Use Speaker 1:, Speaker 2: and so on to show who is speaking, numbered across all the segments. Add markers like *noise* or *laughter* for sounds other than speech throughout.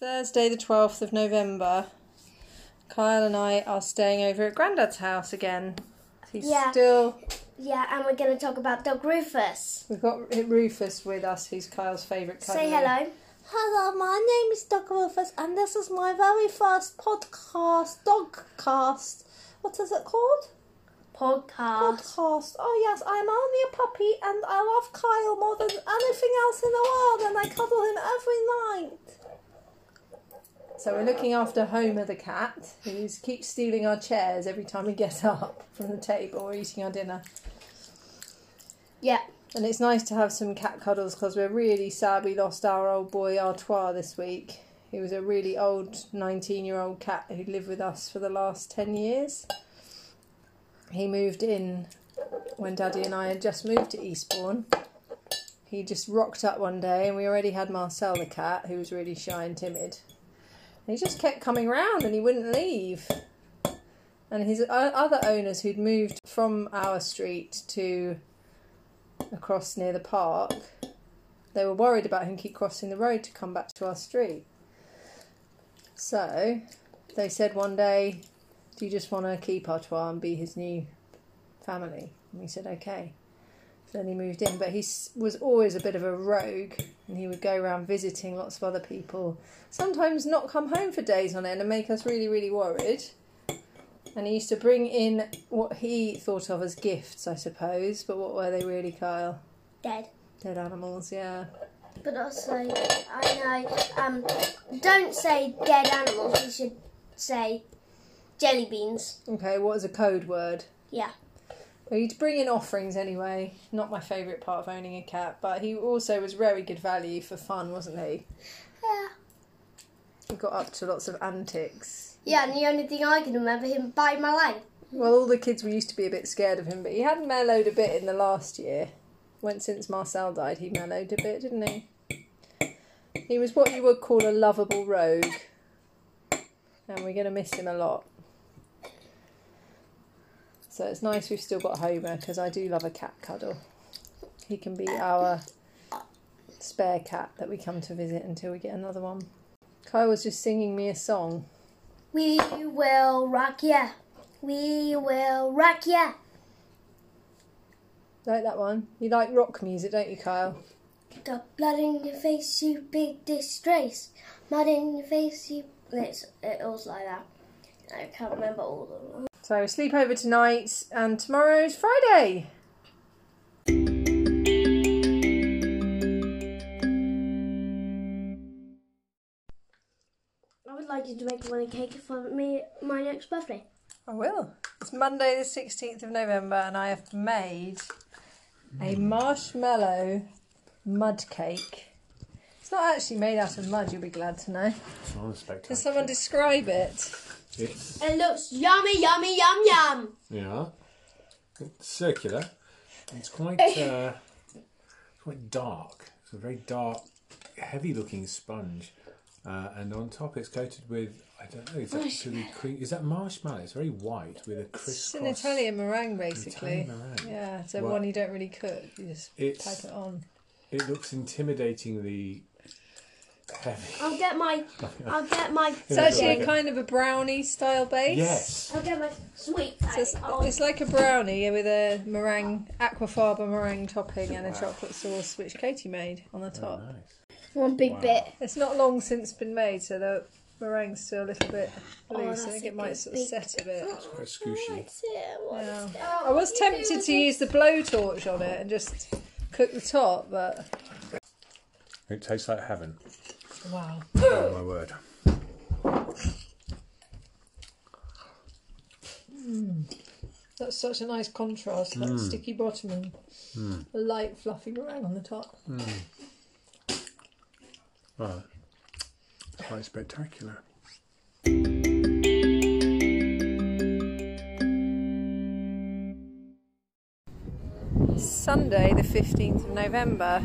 Speaker 1: Thursday, the 12th of November. Kyle and I are staying over at Grandad's house again. He's
Speaker 2: Yeah.
Speaker 1: still.
Speaker 2: Yeah, and we're going to talk about Dog Rufus.
Speaker 1: We've got Rufus with us, who's Kyle's favourite
Speaker 2: Say hello.
Speaker 3: Hello, my name is Dog Rufus, and this is my very first podcast, Dogcast. What is it called?
Speaker 2: Podcast.
Speaker 3: Podcast. Oh, yes, I'm only a puppy, and I love Kyle more than anything else in the world, and I cuddle him every night.
Speaker 1: So we're looking after Homer the cat, who keeps stealing our chairs every time we get up from the table or eating our dinner.
Speaker 2: Yeah.
Speaker 1: And it's nice to have some cat cuddles because we're really sad we lost our old boy Artois this week. He was a really old 19 year old cat who lived with us for the last 10 years. He moved in when Daddy and I had just moved to Eastbourne. He just rocked up one day and we already had Marcel the cat who was really shy and timid. He just kept coming round and he wouldn't leave. And his other owners who'd moved from our street to across near the park, they were worried about him keep crossing the road to come back to our street. So they said one day, Do you just want to keep Artois and be his new family? And we said, Okay. So then he moved in, but he was always a bit of a rogue and he would go around visiting lots of other people, sometimes not come home for days on end and make us really, really worried. And he used to bring in what he thought of as gifts, I suppose, but what were they really, Kyle?
Speaker 2: Dead.
Speaker 1: Dead animals, yeah.
Speaker 2: But also, I know, um, don't say dead animals, you should say jelly beans.
Speaker 1: Okay, what is a code word?
Speaker 2: Yeah.
Speaker 1: Well, he'd bring in offerings anyway. Not my favourite part of owning a cat, but he also was very good value for fun, wasn't he?
Speaker 2: Yeah.
Speaker 1: He got up to lots of antics.
Speaker 2: Yeah, and the only thing I can remember him biting my leg.
Speaker 1: Well, all the kids were used to be a bit scared of him, but he had mellowed a bit in the last year. Went since Marcel died, he mellowed a bit, didn't he? He was what you would call a lovable rogue, and we're going to miss him a lot. So it's nice we've still got Homer because I do love a cat cuddle. He can be our spare cat that we come to visit until we get another one. Kyle was just singing me a song.
Speaker 2: We will rock ya. We will rock ya.
Speaker 1: Like that one. You like rock music, don't you, Kyle?
Speaker 2: Got blood in your face, you big disgrace. Mud in your face, you. It's, it was like that. I can't remember all of them.
Speaker 1: So sleep over tonight, and tomorrow's Friday.
Speaker 2: I would like you to make a wedding cake for me my next birthday.
Speaker 1: I will. It's Monday, the sixteenth of November, and I have made a marshmallow mud cake. It's not actually made out of mud. You'll be glad to know.
Speaker 4: It's rather spectacular.
Speaker 1: Can someone describe it?
Speaker 4: It's
Speaker 2: It looks yummy, yummy, yum, yum.
Speaker 4: yeah, it's circular. It's quite *laughs* uh, quite dark. It's a very dark, heavy-looking sponge, uh, and on top it's coated with I don't know. Is that actually cream? is that marshmallow? It's very white with a crisp.
Speaker 1: It's
Speaker 4: crisscross.
Speaker 1: an Italian meringue, basically.
Speaker 4: Italian meringue.
Speaker 1: Yeah, so
Speaker 4: Well,
Speaker 1: one you don't really cook. You just
Speaker 4: It's
Speaker 1: type it on.
Speaker 4: it looks intimidatingly heavy.
Speaker 2: I'll get my. I'll get my. *laughs*
Speaker 1: It's actually a kind of a brownie style base.
Speaker 4: Yes.
Speaker 2: I'll get my sweet.
Speaker 1: So it's,
Speaker 2: Oh,
Speaker 1: it's like a brownie with a meringue, aquafaba meringue topping and a chocolate sauce, which Katie made on the oh, top.
Speaker 4: Nice.
Speaker 2: one big
Speaker 4: Wow.
Speaker 2: bit.
Speaker 1: It's not long since been made, so the meringue's still a little bit oh, loose. I
Speaker 2: Oh, that's
Speaker 1: think it might sort of
Speaker 2: big
Speaker 1: set a bit.
Speaker 4: It's Quite scooshy.
Speaker 1: Yeah. I was tempted to use the blowtorch on it and just cook the top, but
Speaker 4: It tastes like heaven.
Speaker 1: Wow.
Speaker 4: Oh my word. Hmm.
Speaker 1: That's such a nice contrast, that hmm. sticky bottom and hmm. a light fluffy meringue on the top.
Speaker 4: It's quite spectacular.
Speaker 1: Sunday, the 15th of November.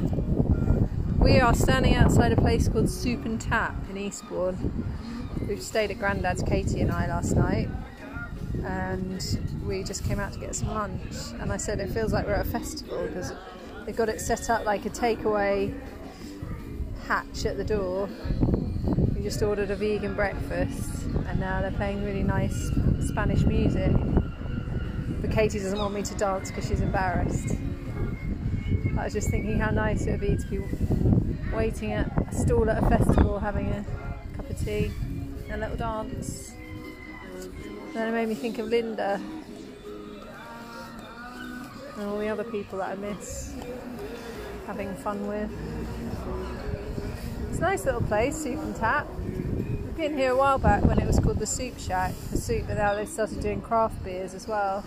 Speaker 1: We are standing outside a place called Soup and Tap in Eastbourne. We've stayed at Grandad's, Katie and I, last night, and we just came out to get some lunch. And I said it feels like we're at a festival because they've got it set up like a takeaway hatch at the door. We just ordered a vegan breakfast, and now they're playing really nice Spanish music. But Katie doesn't want me to dance because she's embarrassed. I was just thinking how nice it would be to be waiting at a stall at a festival having a cup of tea and a little dance. Then it made me think of Linda and all the other people that I miss having fun with. It's a nice little place, Soup and Tap. We've been here a while back when it was called the Soup Shack for soup, but now they've started doing craft beers as well.